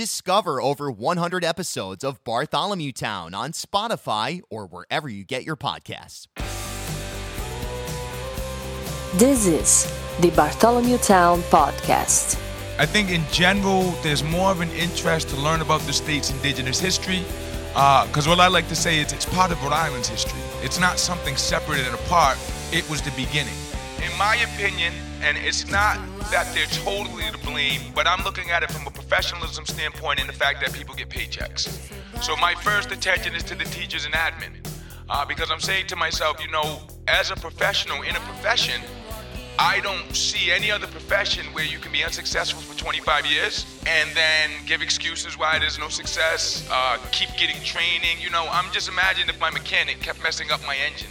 Discover over 100 episodes of Bartholomew Town on Spotify or wherever you get your podcasts. This is the Bartholomew Town Podcast. I think in general, there's more of an interest to learn about the state's indigenous history. Because uh, what I like to say is it's part of Rhode Island's history. It's not something separate and apart, it was the beginning. In my opinion, and it's not that they're totally to blame, but I'm looking at it from a professionalism standpoint in the fact that people get paychecks. So my first attention is to the teachers and admin. Uh, because I'm saying to myself, you know, as a professional in a profession, I don't see any other profession where you can be unsuccessful for 25 years and then give excuses why there's no success, uh, keep getting training. You know, I'm just imagining if my mechanic kept messing up my engine.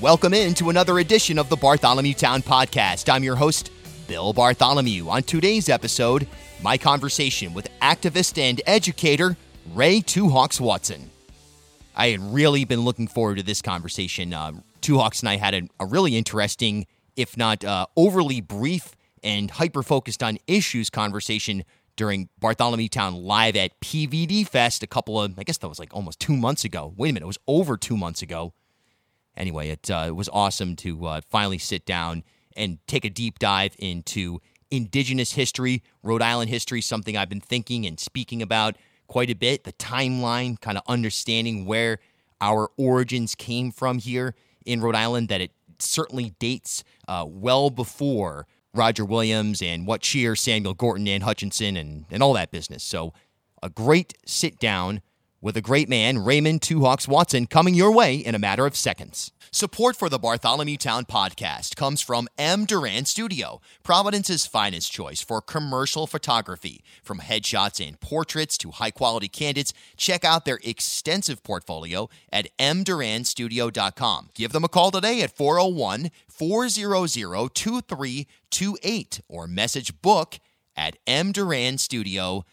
Welcome in to another edition of the Bartholomew Town Podcast. I'm your host, Bill Bartholomew. On today's episode, my conversation with activist and educator Ray Two Hawks Watson. I had really been looking forward to this conversation. Uh, Two Hawks and I had a, a really interesting if not uh, overly brief and hyper focused on issues conversation during Bartholomew Town live at PVD Fest a couple of, I guess that was like almost two months ago. Wait a minute, it was over two months ago. Anyway, it, uh, it was awesome to uh, finally sit down and take a deep dive into indigenous history, Rhode Island history, something I've been thinking and speaking about quite a bit. The timeline, kind of understanding where our origins came from here in Rhode Island, that it certainly dates uh, well before Roger Williams and what cheer Samuel Gorton and Hutchinson and, and all that business. So a great sit down with a great man, Raymond Two Hawks Watson, coming your way in a matter of seconds. Support for the Bartholomew Town podcast comes from M. Duran Studio, Providence's finest choice for commercial photography. From headshots and portraits to high quality candidates, check out their extensive portfolio at mduranstudio.com. Give them a call today at 401 400 2328 or message book at mduranstudio.com.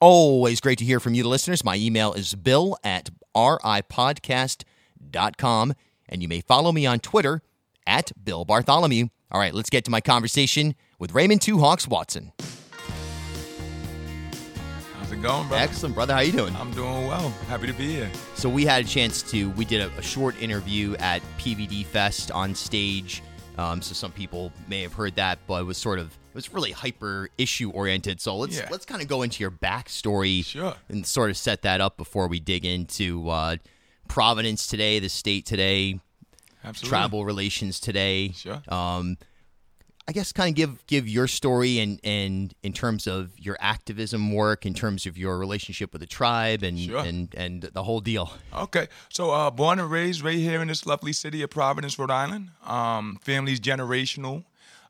Always great to hear from you, the listeners. My email is bill at ripodcast.com, and you may follow me on Twitter at Bill Bartholomew. All right, let's get to my conversation with Raymond Two Hawks Watson. How's it going, brother? Excellent, brother. How you doing? I'm doing well. Happy to be here. So we had a chance to. We did a, a short interview at PVD Fest on stage. Um, so some people may have heard that, but it was sort of it was really hyper issue oriented. So let's Yeah. let's kind of go into your backstory Sure. and sort of set that up before we dig into uh, Providence today, the state today, Absolutely. travel relations today. Sure. Um, I guess kind of give give your story and and in terms of your activism work, in terms of your relationship with the tribe, and Sure. and and the whole deal. Okay, so uh, born and raised right here in this lovely city of Providence, Rhode Island. Um, family's generational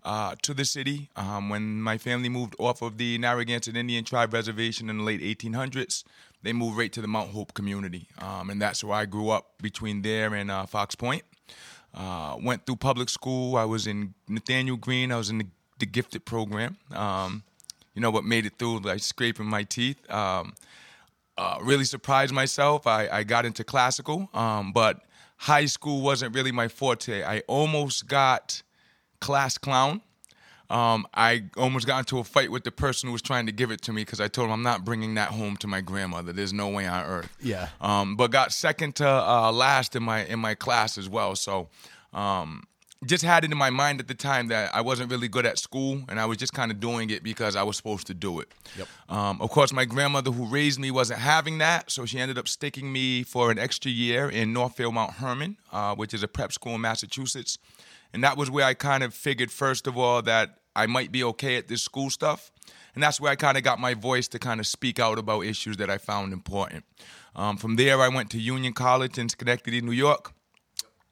uh, to the city. Um, when my family moved off of the Narragansett Indian Tribe Reservation in the late 1800s, they moved right to the Mount Hope community, um, and that's where I grew up between there and uh, Fox Point. Uh, went through public school. I was in Nathanael Greene. I was in the, the gifted program. Um, you know what made it through, like scraping my teeth. Um, uh, really surprised myself. I, I got into classical, um, but high school wasn't really my forte. I almost got class clown. Um, I almost got into a fight with the person who was trying to give it to me because I told him I'm not bringing that home to my grandmother. There's no way on earth. Yeah. Um, but got second to uh, last in my in my class as well. So um, just had it in my mind at the time that I wasn't really good at school, and I was just kind of doing it because I was supposed to do it. Yep. Um, of course, my grandmother who raised me wasn't having that, so she ended up sticking me for an extra year in Northfield Mount Hermon, uh, which is a prep school in Massachusetts. And that was where I kind of figured, first of all, that I might be okay at this school stuff. And that's where I kind of got my voice to kind of speak out about issues that I found important. Um, from there, I went to Union College in Schenectady, New York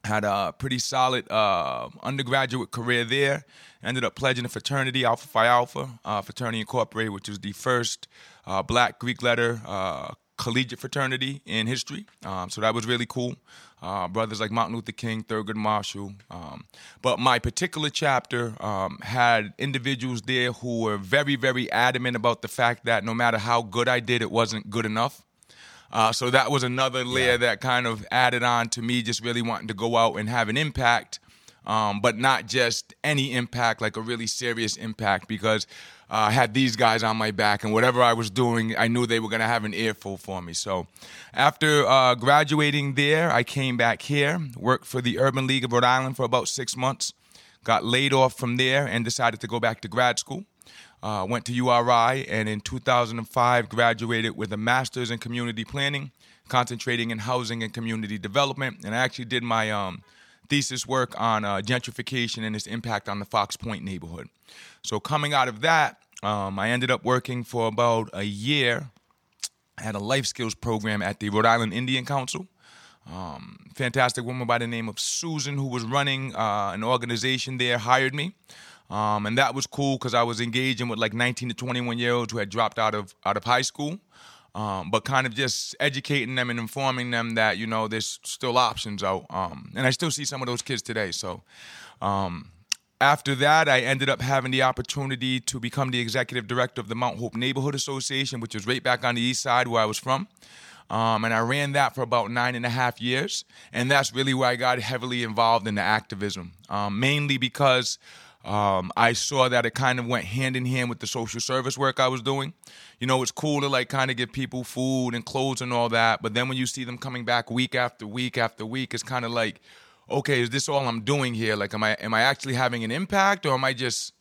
had a pretty solid uh, undergraduate career there. Ended up pledging a fraternity, Alpha Phi Alpha uh, Fraternity Incorporated, which was the first uh, Black Greek letter uh, collegiate fraternity in history. Um, so that was really cool. Uh, brothers like Martin Luther King, Thurgood Marshall. Um, but my particular chapter um, had individuals there who were very, very adamant about the fact that no matter how good I did, it wasn't good enough. Uh, so that was another layer that kind of added on to me just really wanting to go out and have an impact um, but not just any impact, like a really serious impact, because uh, I had these guys on my back, and whatever I was doing, I knew they were going to have an earful for me. So after uh, graduating there, I came back here, worked for the Urban League of Rhode Island for about six months, got laid off from there, and decided to go back to grad school. Uh, went to URI, and in 2005 graduated with a master's in community planning, concentrating in housing and community development. And I actually did my um, thesis work on uh, gentrification and its impact on the Fox Point neighborhood. So coming out of that, um, I ended up working for about a year. I had a life skills program at the Rhode Island Indian Council. Um, fantastic woman by the name of Susan, who was running uh, an organization there, hired me. Um, and that was cool because I was engaging with like 19 to 21 year olds who had dropped out of out of high school, um, but kind of just educating them and informing them that you know there's still options out. Um, and I still see some of those kids today. So um, after that, I ended up having the opportunity to become the executive director of the Mount Hope Neighborhood Association, which was right back on the east side where I was from. Um, and I ran that for about nine and a half years. And that's really where I got heavily involved in the activism, um, mainly because um, I saw that it kind of went hand in hand with the social service work I was doing. You know, it's cool to like kind of give people food and clothes and all that, but then when you see them coming back week after week after week, it's kind of like, okay, is this all I'm doing here? Like, am I am I actually having an impact, or am I just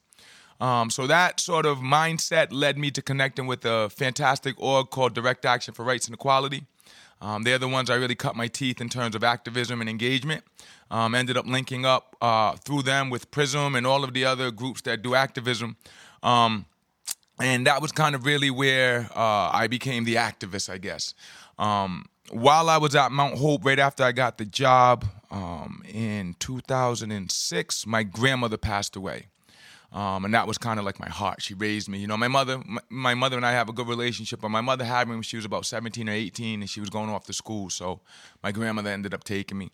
um, so that sort of mindset led me to connecting with a fantastic org called Direct Action for Rights and Equality. Um, they're the ones I really cut my teeth in terms of activism and engagement. Um, ended up linking up uh, through them with Prism and all of the other groups that do activism. Um, and that was kind of really where uh, I became the activist, I guess. Um, while I was at Mount Hope, right after I got the job um, in 2006, my grandmother passed away. Um, and that was kind of like my heart. She raised me. You know, my mother, my, my, mother and I have a good relationship. But my mother had me when she was about 17 or 18, and she was going off to school. So my grandmother ended up taking me.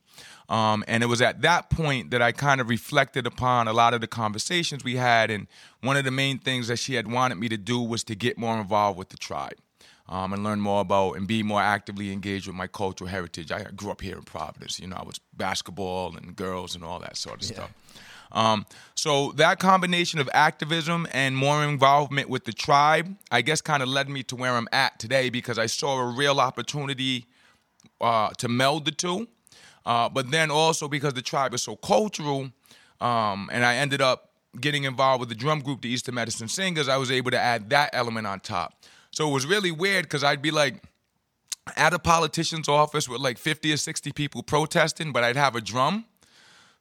Um, and it was at that point that I kind of reflected upon a lot of the conversations we had. And one of the main things that she had wanted me to do was to get more involved with the tribe. Um, and learn more about and be more actively engaged with my cultural heritage. I grew up here in Providence. You know, I was basketball and girls and all that sort of yeah. stuff. Um, so that combination of activism and more involvement with the tribe, I guess, kind of led me to where I'm at today because I saw a real opportunity uh, to meld the two. Uh, but then also because the tribe is so cultural, um, and I ended up getting involved with the drum group, the Eastern Medicine Singers, I was able to add that element on top. So it was really weird because I'd be like at a politician's office with like 50 or 60 people protesting, but I'd have a drum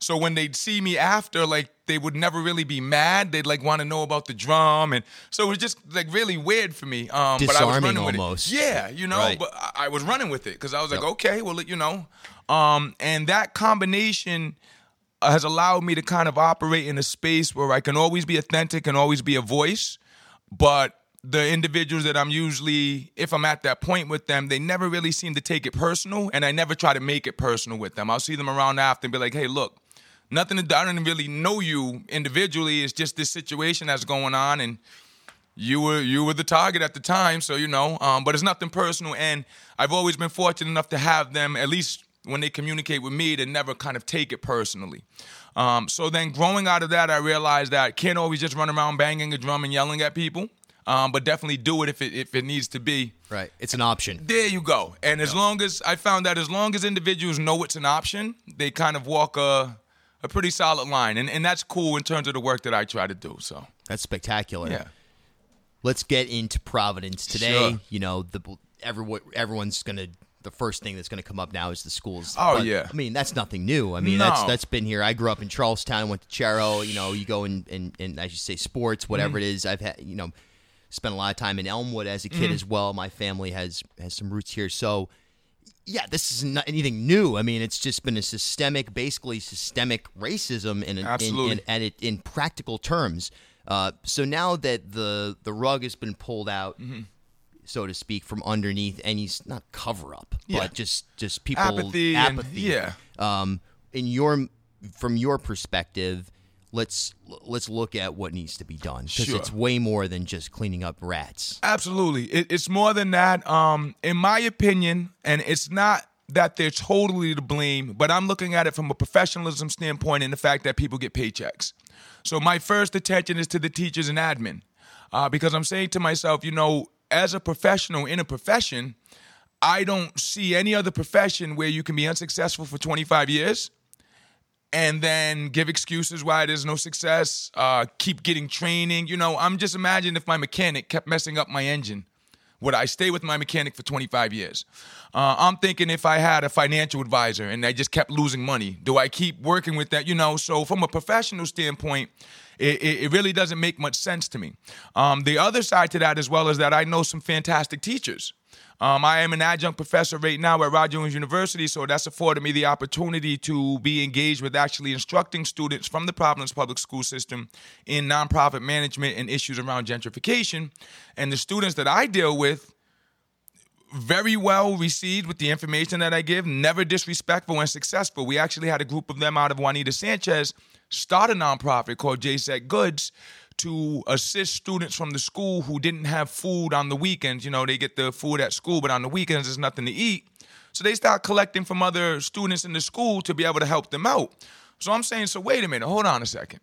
so when they'd see me after, like they would never really be mad. They'd like want to know about the drum, and so it was just like really weird for me. Um, Disarming but I was running with almost. It. Yeah, you know, right. but I, I was running with it because I was like, yep. okay, well, you know, um, and that combination has allowed me to kind of operate in a space where I can always be authentic and always be a voice, but the individuals that I'm usually, if I'm at that point with them, they never really seem to take it personal, and I never try to make it personal with them. I'll see them around after and be like, hey, look, nothing to I don't really know you individually. It's just this situation that's going on, and you were you were the target at the time, so you know. Um, but it's nothing personal, and I've always been fortunate enough to have them at least when they communicate with me to never kind of take it personally. Um, so then growing out of that, I realized that I can't always just run around banging a drum and yelling at people. Um, but definitely do it if it if it needs to be. Right, it's an option. There you go. And as long as I found that as long as individuals know it's an option, they kind of walk a a pretty solid line, and and that's cool in terms of the work that I try to do. So that's spectacular. Yeah. Let's get into Providence today. Sure. You know, the everyone everyone's gonna the first thing that's going to come up now is the schools. Oh but, yeah. I mean that's nothing new. I mean no. that's that's been here. I grew up in Charlestown, went to Chariho. You know, you go in and and as you say sports, whatever mm. it is. I've had you know spent a lot of time in Elmwood as a kid mm. as well. My family has has some roots here, so yeah, this is not anything new. I mean, it's just been a systemic, basically systemic racism in Absolutely. in, in, in, in practical terms. Uh, so now that the the rug has been pulled out, mm-hmm. so to speak, from underneath any not cover up, yeah. but just just people apathy, apathy. And, yeah. Um, in your from your perspective, let's let's look at what needs to be done because sure. it's way more than just cleaning up rats. Absolutely, it, it's more than that. Um, in my opinion, and it's not that they're totally to blame, but I'm looking at it from a professionalism standpoint and the fact that people get paychecks. So my first attention is to the teachers and admin, uh, because I'm saying to myself, you know, as a professional in a profession, I don't see any other profession where you can be unsuccessful for 25 years and then give excuses why there's no success, uh, keep getting training. You know, I'm just imagining if my mechanic kept messing up my engine. Would I stay with my mechanic for 25 years? Uh, I'm thinking if I had a financial advisor and I just kept losing money, do I keep working with that? You know, so from a professional standpoint, it, it, really doesn't make much sense to me. Um, the other side to that as well is that I know some fantastic teachers. Um, I am an adjunct professor right now at Rod University, so that's afforded me the opportunity to be engaged with actually instructing students from the Providence Public School System in nonprofit management and issues around gentrification. And the students that I deal with, very well received with the information that I give, never disrespectful and successful. We actually had a group of them out of Juanita Sanchez start a nonprofit called JSEC Goods to assist students from the school who didn't have food on the weekends. You know, they get the food at school, but on the weekends there's nothing to eat. So they start collecting from other students in the school to be able to help them out. So I'm saying, so wait a minute, hold on a second.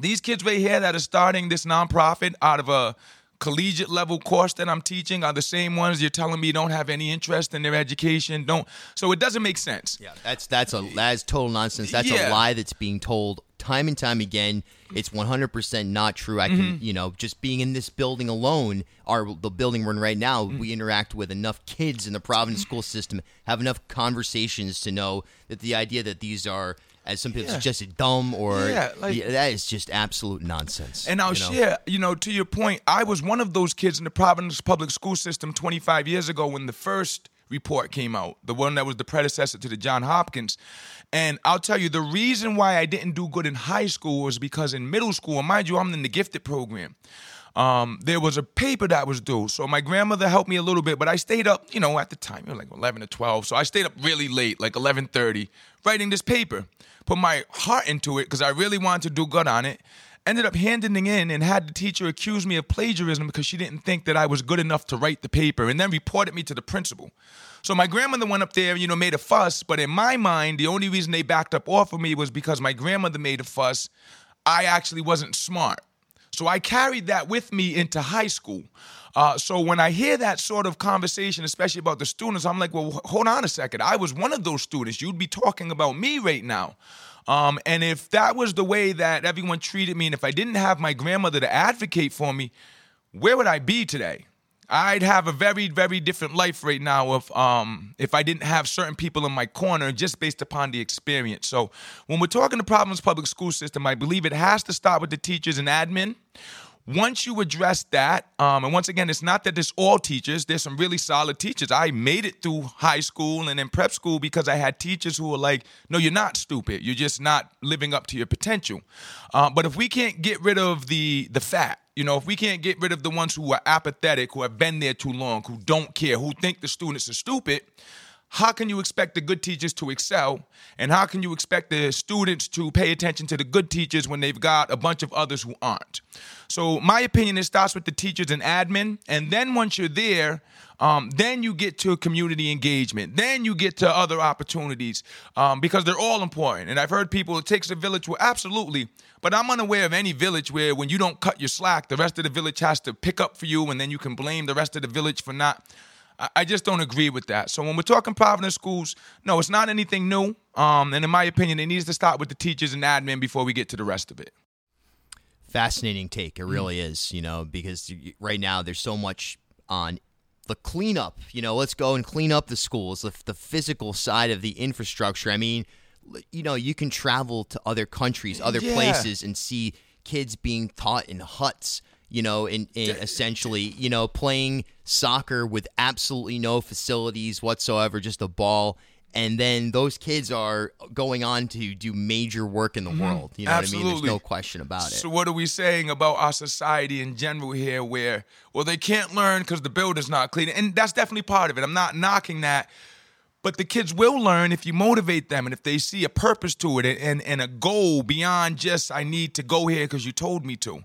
These kids right here that are starting this nonprofit out of a collegiate level course that I'm teaching are the same ones you're telling me don't have any interest in their education. Don't so it doesn't make sense. Yeah, that's that's a that's total nonsense. That's yeah. a lie that's being told time and time again. It's 100% not true. I can, mm-hmm. you know, just being in this building alone, our the building we're in right now, mm-hmm. we interact with enough kids in the Providence school system, have enough conversations to know that the idea that these are as some people yeah. suggested, dumb or yeah, like, yeah, that is just absolute nonsense. And I'll you know? share, you know, to your point, I was one of those kids in the Providence public school system 25 years ago when the first report came out, the one that was the predecessor to the John Hopkins. And I'll tell you, the reason why I didn't do good in high school was because in middle school, mind you, I'm in the gifted program. Um, there was a paper that was due. So my grandmother helped me a little bit, but I stayed up, you know, at the time, it was like 11 or 12. So I stayed up really late, like 11:30, writing this paper. Put my heart into it because I really wanted to do good on it. Ended up handing in and had the teacher accuse me of plagiarism because she didn't think that I was good enough to write the paper and then reported me to the principal. So my grandmother went up there, you know, made a fuss, but in my mind, the only reason they backed up off of me was because my grandmother made a fuss. I actually wasn't smart. So I carried that with me into high school. Uh, so when I hear that sort of conversation, especially about the students, I'm like, well, hold on a second. I was one of those students. You'd be talking about me right now. Um, and if that was the way that everyone treated me, and if I didn't have my grandmother to advocate for me, where would I be today? I'd have a very, very different life right now if um if I didn't have certain people in my corner just based upon the experience. So when we're talking the problems public school system, I believe it has to start with the teachers and admin. Once you address that, um, and once again, it's not that it's all teachers. There's some really solid teachers. I made it through high school and in prep school because I had teachers who were like, "No, you're not stupid. You're just not living up to your potential." Uh, but if we can't get rid of the the fat, you know, if we can't get rid of the ones who are apathetic, who have been there too long, who don't care, who think the students are stupid, how can you expect the good teachers to excel? And how can you expect the students to pay attention to the good teachers when they've got a bunch of others who aren't? So, my opinion, it starts with the teachers and admin. And then once you're there, um, then you get to community engagement. Then you get to other opportunities um, because they're all important. And I've heard people, it takes a village. Well, absolutely. But I'm unaware of any village where when you don't cut your slack, the rest of the village has to pick up for you and then you can blame the rest of the village for not. I just don't agree with that. So when we're talking Providence schools, no, it's not anything new. Um, and in my opinion, it needs to start with the teachers and admin before we get to the rest of it. Fascinating take. It really mm. is, you know, because right now there's so much on the cleanup. You know, let's go and clean up the schools, the, the physical side of the infrastructure. I mean, you know, you can travel to other countries, other yeah. places, and see kids being taught in huts you know, in, in essentially, you know, playing soccer with absolutely no facilities whatsoever, just a ball. And then those kids are going on to do major work in the mm-hmm. world. You know Absolutely. what I mean? There's no question about it. So, what are we saying about our society in general here where, well, they can't learn because the building's not clean? And that's definitely part of it. I'm not knocking that. But the kids will learn if you motivate them and if they see a purpose to it and, and a goal beyond just, I need to go here because you told me to.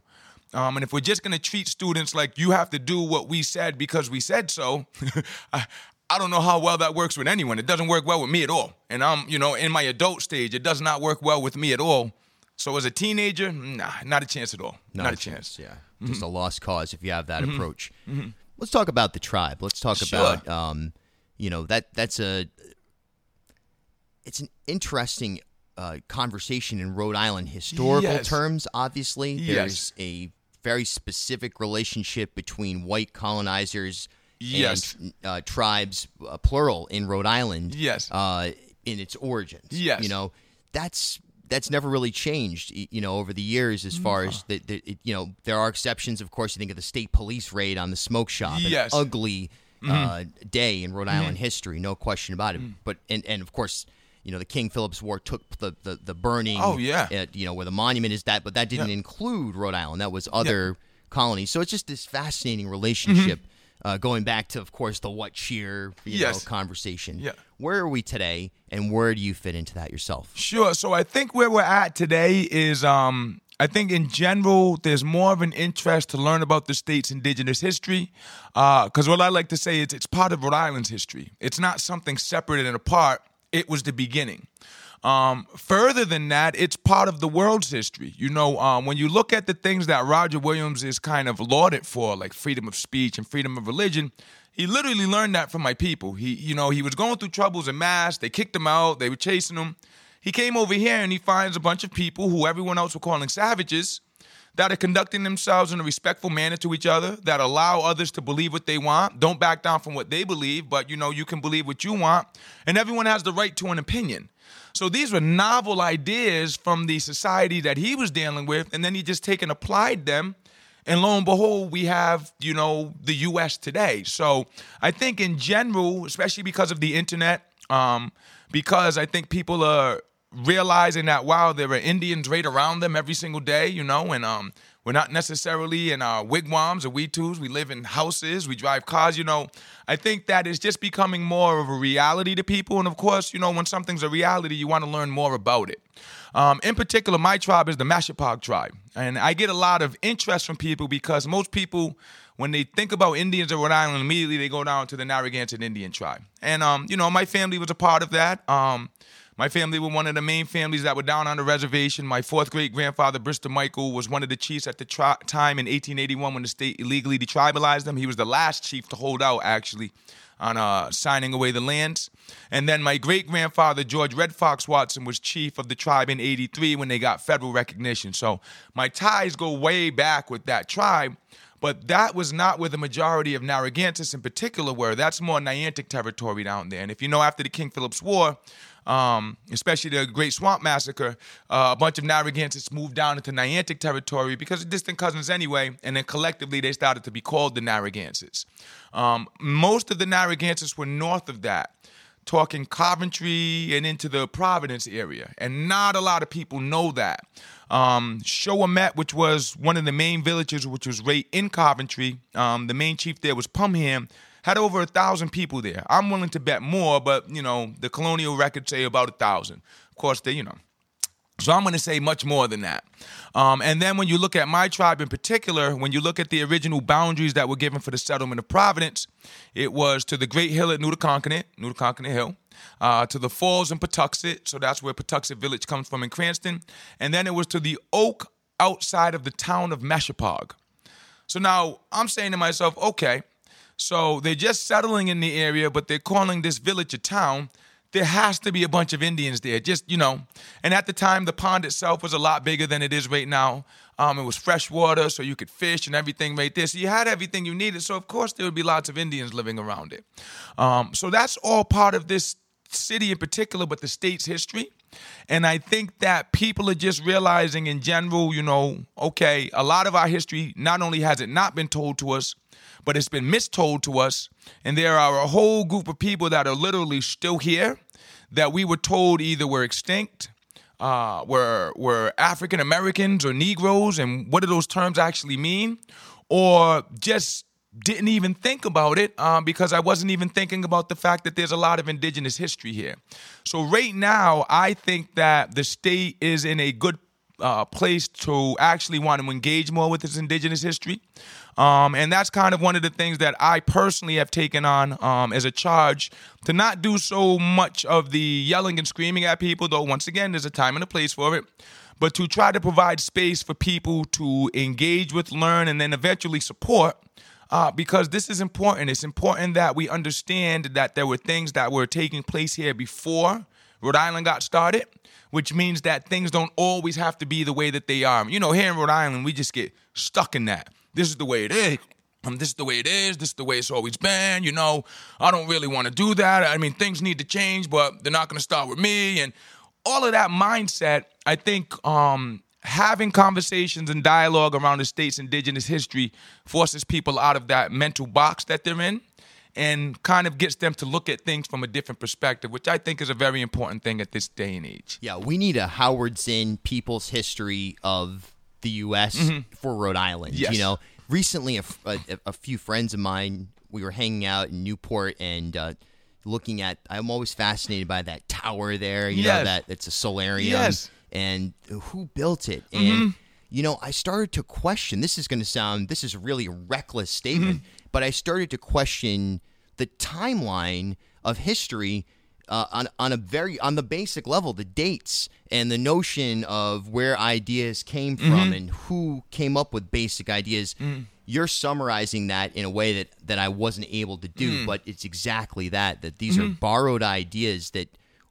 Um, and if we're just going to treat students like you have to do what we said because we said so, I, I don't know how well that works with anyone. It doesn't work well with me at all. And I'm, you know, in my adult stage, it does not work well with me at all. So as a teenager, nah, not a chance at all. Not, not a chance. chance. Yeah, mm-hmm. just a lost cause if you have that mm-hmm. approach. Mm-hmm. Let's talk about the tribe. Let's talk sure. about, um, you know, that that's a it's an interesting uh, conversation in Rhode Island historical yes. terms. Obviously, there's yes. a very specific relationship between white colonizers yes. and uh, tribes, uh, plural, in Rhode Island. Yes. Uh, in its origins. Yes. You know, that's that's never really changed. You know, over the years, as far as the, the it, you know, there are exceptions. Of course, you think of the state police raid on the smoke shop. Yes. An ugly mm-hmm. Uh, day in Rhode Island mm-hmm. history, no question about it. Mm-hmm. But and and of course you know the King Philip's War took the the, the burning. Oh yeah. At, you know where the monument is that, but that didn't yeah. include Rhode Island. That was other yeah. colonies. So it's just this fascinating relationship. Mm-hmm. Uh, going back to, of course, the what cheer you yes. know, conversation. Yeah. Where are we today, and where do you fit into that yourself? Sure. So I think where we're at today is, um, I think in general, there's more of an interest to learn about the state's indigenous history, because uh, what I like to say is it's part of Rhode Island's history. It's not something separate and apart it was the beginning. Um, further than that, it's part of the world's history. You know, um, when you look at the things that Roger Williams is kind of lauded for, like freedom of speech and freedom of religion, he literally learned that from my people. He, you know, he was going through troubles in Mass. They kicked him out. They were chasing him. He came over here and he finds a bunch of people who everyone else were calling savages that are conducting themselves in a respectful manner to each other, that allow others to believe what they want, don't back down from what they believe, but you know, you can believe what you want, and everyone has the right to an opinion. So these were novel ideas from the society that he was dealing with, and then he just taken applied them. And lo and behold, we have, you know, the US today. So I think in general, especially because of the internet, um, because I think people are realizing that wow, there are Indians right around them every single day, you know, and um, we're not necessarily in our wigwams or wetus. We live in houses, we drive cars, you know. I think that is just becoming more of a reality to people, and of course, you know, when something's a reality, you want to learn more about it. Um, in particular, my tribe is the Mashapaug tribe, and I get a lot of interest from people because most people when they think about Indians of Rhode Island, immediately they go down to the Narragansett Indian tribe. And um, you know, my family was a part of that. Um, my family were one of the main families that were down on the reservation. My fourth great grandfather, Brister Michael, was one of the chiefs at the tri- time in 1881 when the state illegally detribalized them. He was the last chief to hold out, actually, on uh, signing away the lands. And then my great grandfather, George Red Fox Watson, was chief of the tribe in 83 when they got federal recognition. So my ties go way back with that tribe. But that was not where the majority of Narragansetts in particular were. That's more Niantic territory down there. And if you know, after the King Philip's War, um, especially the Great Swamp Massacre, uh, a bunch of Narragansetts moved down into Niantic territory because of distant cousins anyway, and then collectively they started to be called the Narragansetts. Um, most of the Narragansetts were north of that, talking Coventry and into the Providence area, and not a lot of people know that. Um, Shawomet, which was one of the main villages, which was right in Coventry, um, the main chief there was Pumham had over a thousand people there. I'm willing to bet more, but you know the colonial records say about a thousand. Of course, they you know. So I'm going to say much more than that. Um, and then when you look at my tribe in particular, when you look at the original boundaries that were given for the settlement of Providence, it was to the Great Hill at Neutaconkanut, Neutaconkanut Hill, uh, to the Falls in Patuxet, so that's where Patuxet Village comes from in Cranston, and then it was to the Oak outside of the town of Mashapaug. So now I'm saying to myself, okay, so they're just settling in the area, but they're calling this village a town. There has to be a bunch of Indians there, just, you know. And at the time, the pond itself was a lot bigger than it is right now. Um, it was fresh water, so you could fish and everything right there. So you had everything you needed. So, of course, there would be lots of Indians living around it. Um, so that's all part of this city in particular, but the state's history. And I think that people are just realizing in general, you know, okay, a lot of our history, not only has it not been told to us, but it's been mistold to us. And there are a whole group of people that are literally still here that we were told either were extinct, uh, were were African Americans or Negroes, and what do those terms actually mean, or just didn't even think about it uh, because I wasn't even thinking about the fact that there's a lot of indigenous history here. So right now, I think that the state is in a good uh, place to actually want to engage more with its indigenous history. Um, and that's kind of one of the things that I personally have taken on um, as a charge to not do so much of the yelling and screaming at people, though, once again, there's a time and a place for it, but to try to provide space for people to engage with, learn, and then eventually support. Uh, because this is important. It's important that we understand that there were things that were taking place here before Rhode Island got started, which means that things don't always have to be the way that they are. You know, here in Rhode Island, we just get stuck in that. This is the way it is. Um, this is the way it is. This is the way it's always been. You know, I don't really want to do that. I mean, things need to change, but they're not going to start with me. And all of that mindset, I think um, having conversations and dialogue around the state's indigenous history forces people out of that mental box that they're in and kind of gets them to look at things from a different perspective, which I think is a very important thing at this day and age. Yeah, we need a Howard Zinn People's History of the U.S. Mm-hmm. for Rhode Island. Yes. You know, recently a, a, a, few friends of mine, we were hanging out in Newport and uh, looking at. I'm always fascinated by that tower there. You yes. know that it's a solarium. Yes. And who built it? And mm-hmm. you know, I started to question. This is going to sound. This is really a reckless statement, Mm-hmm. but I started to question the timeline of history uh, on on a very on the basic level, the dates and the notion of where ideas came from Mm-hmm. and who came up with basic ideas. Mm. You're summarizing that in a way that that I wasn't able to do, Mm. but it's exactly that that these Mm-hmm. are borrowed ideas that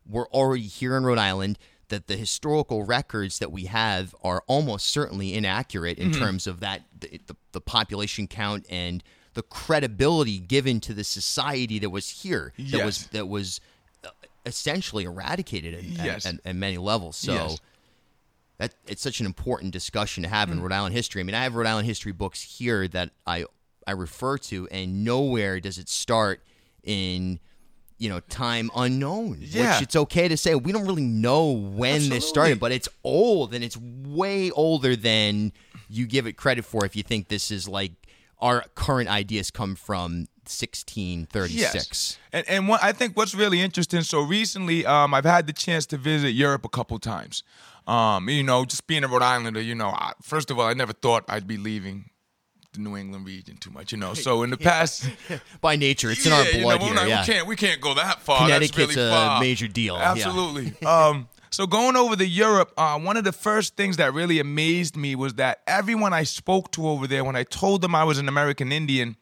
were already here in Rhode Island. That the historical records that we have are almost certainly inaccurate in Mm-hmm. terms of that the, the, the population count and the credibility given to the society that was here that was Yes. that was essentially eradicated at, at- Yes. at, at many levels. So Yes. that it's such an important discussion to have in mm. Rhode Island history. I mean, I have Rhode Island history books here that I I refer to, and nowhere does it start in you know time unknown. Yeah. Which it's okay to say we don't really know when this started, but it's old and it's way older than you give it credit for. If you think this is like our current ideas come from 1636. Yes. And and what I think what's really interesting. So recently, um, I've had the chance to visit Europe a couple times. Um, you know, just being a Rhode Islander, you know, I, first of all, I never thought I'd be leaving the New England region too much. You know, so in the past, By nature, it's in yeah, our you know, here. not- yeah. we can't we can't go that far. Connecticut's That's really a far. major deal, yeah. Absolutely. um, so going over to Europe, uh, one of the first things that really amazed me was that everyone I spoke to over there, when I told them I was an American Indian,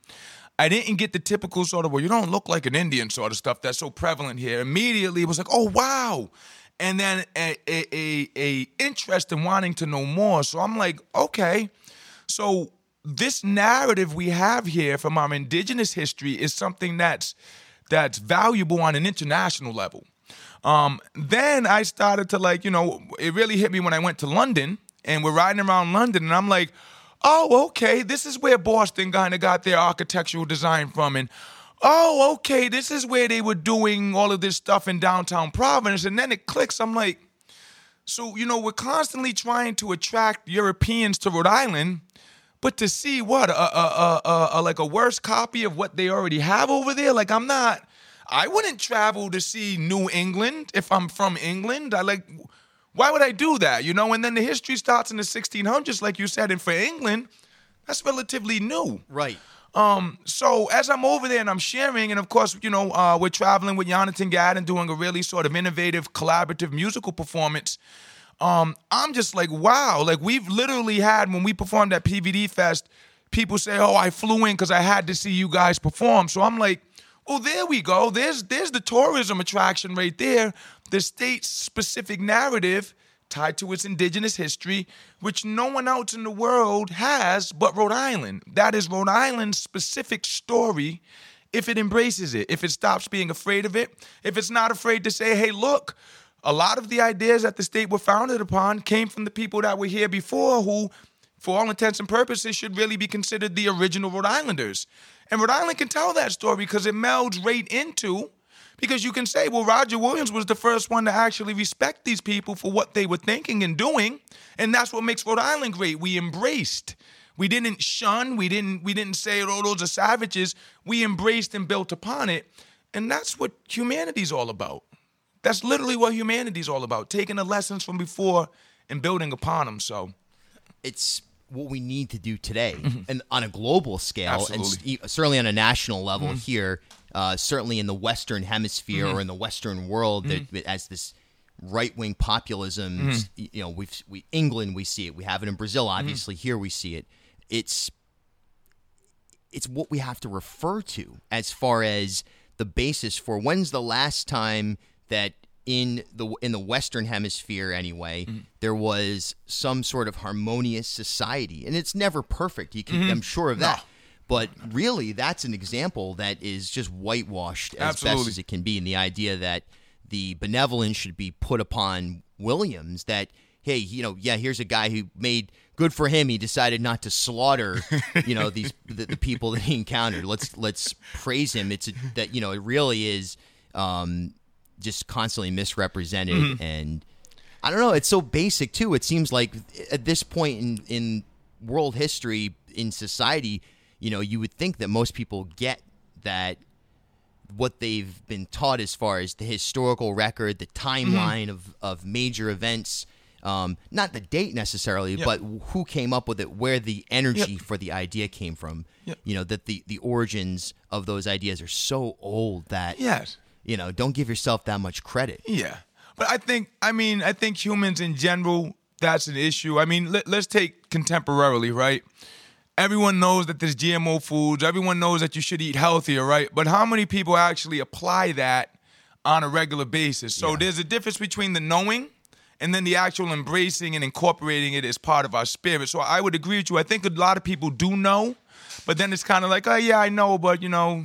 I didn't get the typical sort of, well, you don't look like an Indian sort of stuff that's so prevalent here. Immediately, it was like, oh wow, and then a, a, a, a interest in wanting to know more. So I'm like, okay, so this narrative we have here from our indigenous history is something that's that's valuable on an international level. Um, then I started to like, you know, it really hit me when I went to London and we're riding around London and I'm like, oh, okay, this is where Boston kind of got their architectural design from. And oh, okay, this is where they were doing all of this stuff in downtown Providence. And then it clicks. I'm like, so, you know, we're constantly trying to attract Europeans to Rhode Island, but to see what, a, a, a, a, like a worse copy of what they already have over there? Like, I'm not, I wouldn't travel to see New England if I'm from England. I like, why would I do that? You know, and then the history starts in the 1600s, like you said, and for England, that's relatively new. Right. Um, so as I'm over there and I'm sharing, and of course, you know, uh, we're traveling with Jonathan Gadd and doing a really sort of innovative, collaborative musical performance. Um, I'm just like, wow, like we've literally had when we performed at PVD Fest, people say, "Oh, I flew in because I had to see you guys perform." So I'm like, oh, there we go. There's there's the tourism attraction right there. The state's specific narrative tied to its indigenous history, which no one else in the world has but Rhode Island. That is Rhode Island's specific story if it embraces it, if it stops being afraid of it, if it's not afraid to say, hey, look, a lot of the ideas that the state were founded upon came from the people that were here before who, for all intents and purposes, should really be considered the original Rhode Islanders. And Rhode Island can tell that story because it melds right into because you can say, well, Roger Williams was the first one to actually respect these people for what they were thinking and doing, and that's what makes Rhode Island great. We embraced. We didn't shun. We didn't. We didn't say, "Oh, those are savages." We embraced and built upon it, and that's what humanity's all about. That's literally what humanity's all about: taking the lessons from before and building upon them. So it's what we need to do today, mm-hmm. and on a global scale, and Absolutely. s- certainly on a national level mm-hmm. here, uh, certainly in the Western Hemisphere mm-hmm. or in the Western world, that as this right wing populism, s- you know, we've we England we see it, we have it in Brazil, obviously. Here we see it. It's it's what we have to refer to as far as the basis for when's the last time that in the in the western hemisphere anyway there was some sort of harmonious society and it's never perfect you can I'm sure of that. But really that's an example that is just whitewashed as best as it can be and the idea that the benevolence should be put upon Williams that hey you know yeah here's a guy who made good for him he decided not to slaughter you know these the, the people that he encountered. Let's let's praise him. It's a, that you know it really is um just constantly misrepresented Mm-hmm. and I don't know it's so basic too it seems like at this point in in world history in society you know you would think that most people get that what they've been taught as far as the historical record, the Mm-hmm. timeline of, of major events, um, not the date necessarily, but who came up with it, where the energy for the idea came from. Yep. You know, that the, the origins of those ideas are so old that, yes. You know, don't give yourself that much credit. Yeah, but I think I mean I think humans in general that's an issue. I mean let, let's take contemporarily, right? Everyone knows that there's GMO foods. Everyone knows that you should eat healthier, right? But how many people actually apply that on a regular basis? So there's a difference between the knowing and then the actual embracing and incorporating it as part of our spirit. So I would agree with you. I think a lot of people do know, but then it's kind of like, oh yeah, I know, but you know,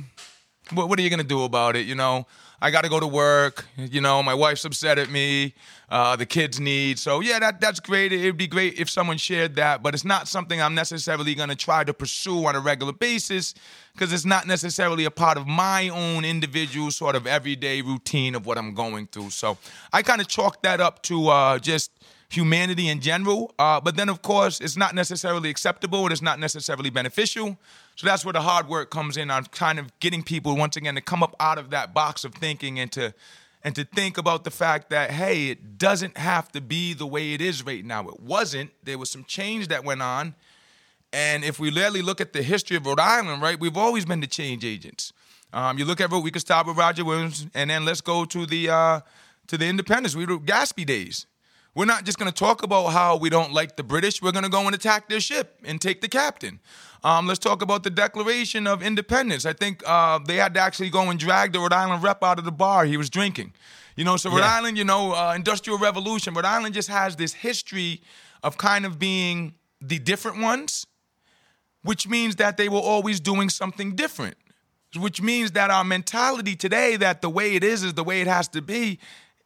what, what are you gonna do about it? You know, I got to go to work. You know, my wife's upset at me. Uh, the kids need. So yeah, that that's great. It'd be great if someone shared that, but it's not something I'm necessarily gonna try to pursue on a regular basis because it's not necessarily a part of my own individual sort of everyday routine of what I'm going through. So I kind of chalk that up to uh, just humanity in general. Uh, but then, of course, it's not necessarily acceptable and it's not necessarily beneficial. So that's where the hard work comes in on kind of getting people once again to come up out of that box of thinking and to and to think about the fact that hey, it doesn't have to be the way it is right now. It wasn't. There was some change that went on. And if we literally look at the history of Rhode Island, right, we've always been the change agents. Um, you look at we could start with Roger Williams, and then let's go to the uh, to the independence. We were Gaspee days. We're not just going to talk about how we don't like the British. We're going to go and attack their ship and take the captain. Um, let's talk about the Declaration of Independence. I think uh, they had to actually go and drag the Rhode Island rep out of the bar he was drinking. You know, so Rhode Yeah. Island, you know, uh, Industrial Revolution. Rhode Island just has this history of kind of being the different ones which means that they were always doing something different. Which means that our mentality today, that the way it is is the way it has to be,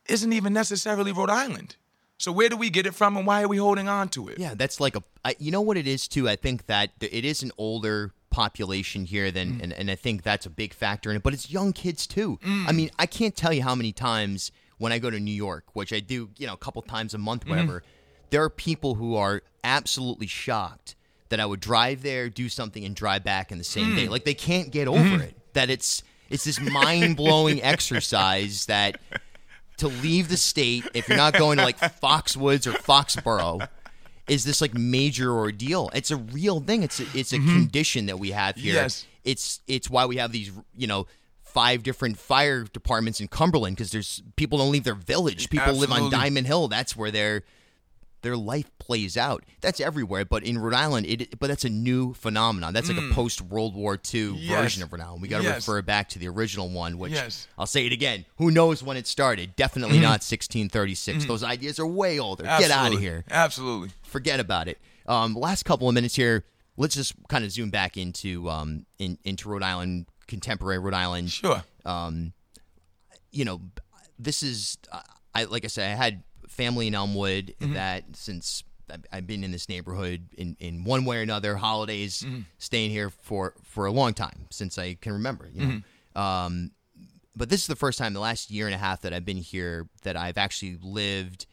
isn't even necessarily Rhode Island. So where do we get it from, and why are we holding on to it? Yeah, that's like a. I, you know what it is too. I think that it is an older population here than, mm. and, and I think that's a big factor in it. But it's young kids too. Mm. I mean, I can't tell you how many times when I go to New York, which I do, you know, a couple times a month, mm-hmm. whatever. There are people who are absolutely shocked that I would drive there, do something, and drive back in the same day. Mm. Like they can't get over it. That it's it's this mind blowing exercise that to leave the state if you're not going to like Foxwoods or Foxborough is this like major ordeal. It's a real thing. It's a, it's a mm-hmm. condition that we have here. Yes. It's it's why we have these you know five different fire departments in Cumberland because there's people don't leave their village. People live on Diamond Hill. That's where their their life plays out. That's everywhere, but in Rhode Island, it but that's a new phenomenon. That's like a post World War II Yes. version of Rhode Island. We got to Yes. refer back to the original one, which Yes. I'll say it again. Who knows when it started? Definitely not 1636. Those ideas are way older. Get out of here. Absolutely. Forget about it. Um, last couple of minutes here. Let's just kind of zoom back into um, in, into Rhode Island, contemporary Rhode Island. Sure. You know, this is I like I said, I had family in Elmwood Mm-hmm. that since I've- been in this neighborhood in, in one way or another, holidays, Mm-hmm. staying here for for a long time since I can remember. You know. Mm-hmm. Um, but this is the first time, the last year and a half that I've been here, that I've actually lived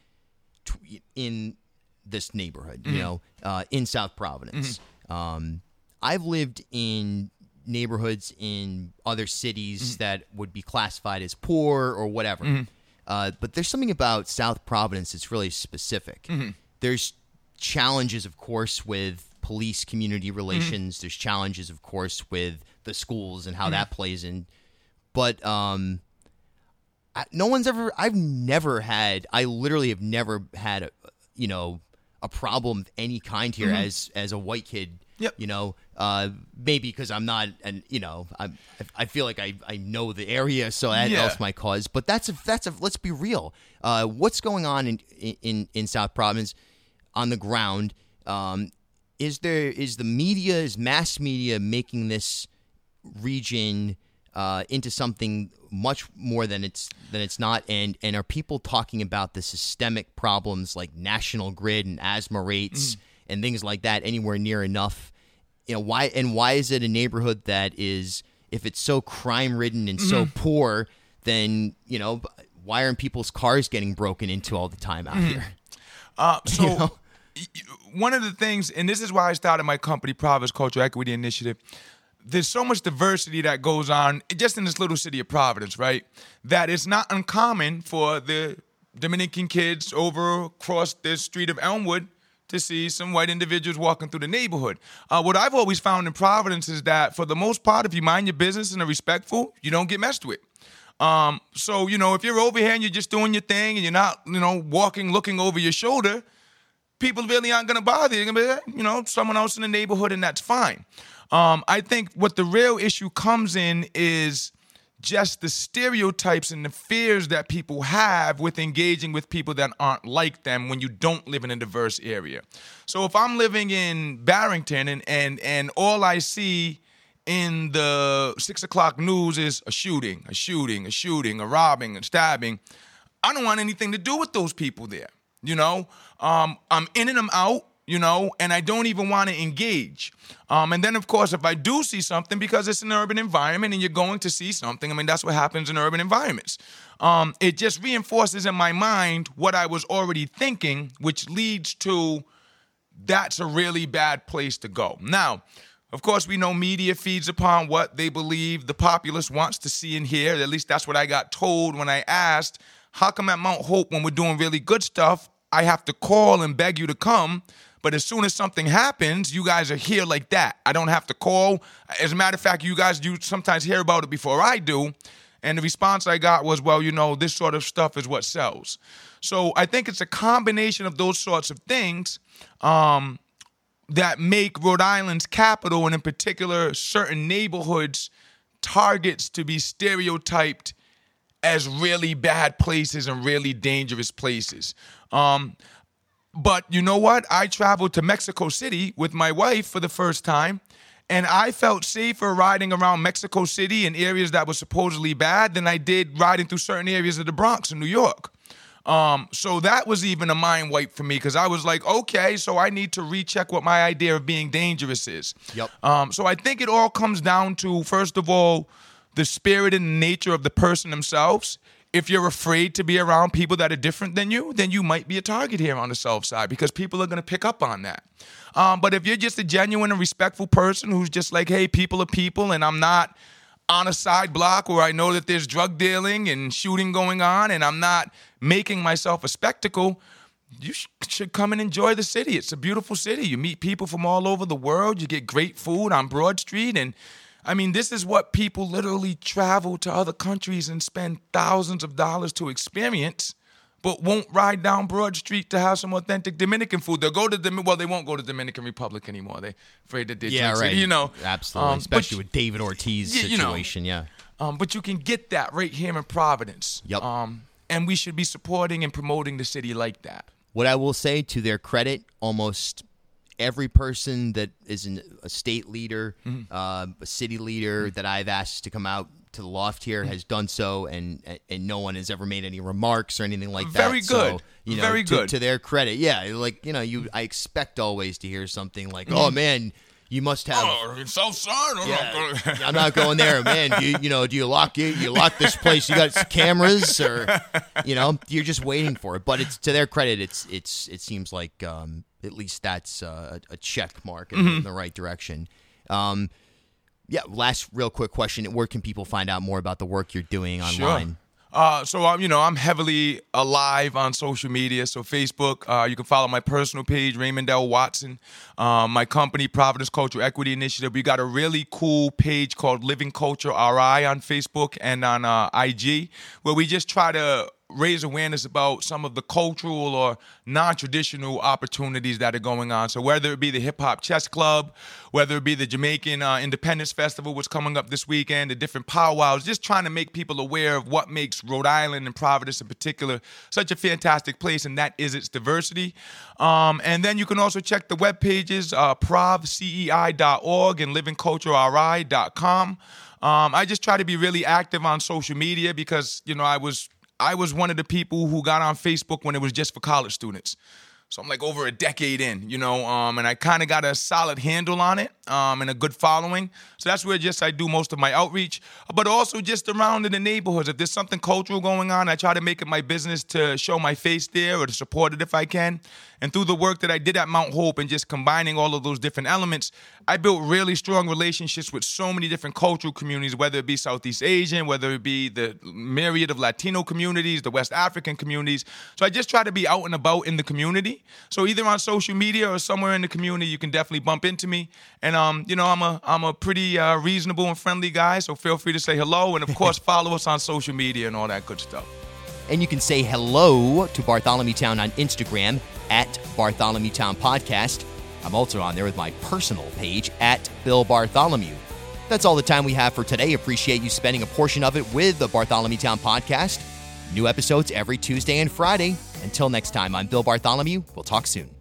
t- in this neighborhood. You know, uh, in South Providence. Um, I've lived in neighborhoods in other cities that would be classified as poor or whatever. Uh, but there's something about South Providence that's really specific. there's challenges, of course, with police community Mm-hmm. relations. There's challenges, of course, with the schools and how that Mm-hmm. plays in. But um, I, no one's ever. I've never had. I literally have never had a, you know, a problem of any kind here as as a white kid. Mm-hmm. Yep. You know, uh, maybe because I'm not, and you know, I'm, I feel like I, I know the area, so that Yeah. helps my cause. But that's a that's a let's be real. Uh, what's going on in in in South Providence on the ground? Um, is there is the media is mass media making this region uh, into something much more than it's than it's not. And and are people talking about the systemic problems like national grid and asthma rates mm. and things like that anywhere near enough? You know why and why is it a neighborhood that is if it's so crime ridden and so mm-hmm. poor then you know why aren't people's cars getting broken into all the time out mm-hmm. here? Uh, so You know? one of the things, and this is why I started my company, Providence Cultural Equity Initiative. There's so much diversity that goes on just in this little city of Providence, right? That it's not uncommon for the Dominican kids over across the street of Elmwood to see some white individuals walking through the neighborhood. Uh, what I've always found in Providence is that for the most part, if you mind your business and are respectful, you don't get messed with. Um, so you know, if you're over here and you're just doing your thing and you're not, you know, walking, looking over your shoulder, people really aren't gonna bother you. They're gonna be, you know, someone else in the neighborhood, and that's fine. Um, I think what the real issue comes in is just the stereotypes and the fears that people have with engaging with people that aren't like them when you don't live in a diverse area. So if I'm living in Barrington and and and all I see in the six o'clock news is a shooting, a shooting, a shooting, a robbing, a stabbing. I don't want anything to do with those people there. You know, um, I'm in and I'm out. You know, and I don't even want to engage. Um, and then, of course, if I do see something, because it's an urban environment and you're going to see something, I mean, that's what happens in urban environments. Um, it just reinforces in my mind what I was already thinking, which leads to that's a really bad place to go. Now, of course, we know media feeds upon what they believe the populace wants to see and hear. At least that's what I got told when I asked, how come at Mount Hope, when we're doing really good stuff, I have to call and beg you to come? But as soon as something happens, you guys are here like that. I don't have to call. As a matter of fact, you guys you sometimes hear about it before I do. And the response I got was, well, you know, this sort of stuff is what sells. So I think it's a combination of those sorts of things um, that make Rhode Island's capital, and in particular certain neighborhoods, targets to be stereotyped as really bad places and really dangerous places. Um, but you know what? I traveled to Mexico City with my wife for the first time, and I felt safer riding around Mexico City in areas that were supposedly bad than I did riding through certain areas of the Bronx in New York. Um, so that was even a mind wipe for me because I was like, okay, so I need to recheck what my idea of being dangerous is. Yep. Um, so I think it all comes down to, first of all, the spirit and nature of the person themselves. If you're afraid to be around people that are different than you, then you might be a target here on the South Side because people are going to pick up on that. Um, but if you're just a genuine and respectful person who's just like, hey, people are people, and I'm not on a side block where I know that there's drug dealing and shooting going on, and I'm not making myself a spectacle, you sh- should come and enjoy the city. It's a beautiful city. You meet people from all over the world. You get great food on Broad Street. And I mean, this is what people literally travel to other countries and spend thousands of dollars to experience. But won't ride down Broad Street to have some authentic Dominican food. They'll go to the well. They won't go to Dominican Republic anymore. They're afraid that they're yeah it, right You know, absolutely Um, but especially with David Ortiz Yeah, you know. situation yeah um, but you can get that right here in Providence. Yep. Um, and we should be supporting and promoting the city like that. What I will say to their credit, almost every person that is an, a state leader, Mm-hmm. uh, a city leader that I've asked to come out to the loft here Mm-hmm. has done so, and and no one has ever made any remarks or anything like that. Very So, good. you know, Very to, good. to their credit. Yeah, like you know, you I expect always to hear something like, Mm-hmm. "Oh man, you must have." Oh, South Side. Yeah, I'm not going there, man. Do you, you know, do you lock you, you lock this place? You got cameras, or you know, you're just waiting for it. But it's to their credit, it's it's it seems like um, at least that's uh, a check mark in, Mm-hmm. in the right direction. Um, yeah. Last real quick question: Where can people find out more about the work you're doing online? Sure. Uh, so I'm, you know, I'm heavily alive on social media. So Facebook, uh, you can follow my personal page, Raymond L. Watson. Um, my company, Providence Cultural Equity Initiative. We got a really cool page called Living Culture RI on Facebook and on uh, IG, where we just try to raise awareness about some of the cultural or non-traditional opportunities that are going on. So whether it be the Hip Hop Chess Club, whether it be the Jamaican uh, Independence Festival, which is coming up this weekend, the different powwows, just trying to make people aware of what makes Rhode Island and Providence in particular such a fantastic place, and that is its diversity. Um, and then you can also check the web pages, uh, provcei.org and livingcultureri.com. Um, I just try to be really active on social media because, you know, I was I was one of the people who got on Facebook when it was just for college students. So I'm like over a decade in, you know, um, and I kind of got a solid handle on it um, and a good following. So that's where just I do most of my outreach, but also just around in the neighborhoods. If there's something cultural going on, I try to make it my business to show my face there or to support it if I can. And through the work that I did at Mount Hope and just combining all of those different elements, I built really strong relationships with so many different cultural communities, whether it be Southeast Asian, whether it be the myriad of Latino communities, the West African communities. So I just try to be out and about in the community. So either on social media or somewhere in the community, you can definitely bump into me. And um, you know, I'm a I'm a pretty uh, reasonable and friendly guy. So feel free to say hello, and of course, follow us on social media and all that good stuff. And you can say hello to Bartholomew Town on Instagram at Bartholomew Town Podcast. I'm also on there with my personal page at Bill Bartholomew. That's all the time we have for today. Appreciate you spending a portion of it with the Bartholomew Town Podcast. New episodes every Tuesday and Friday. Until next time, I'm Bill Bartholomew. We'll talk soon.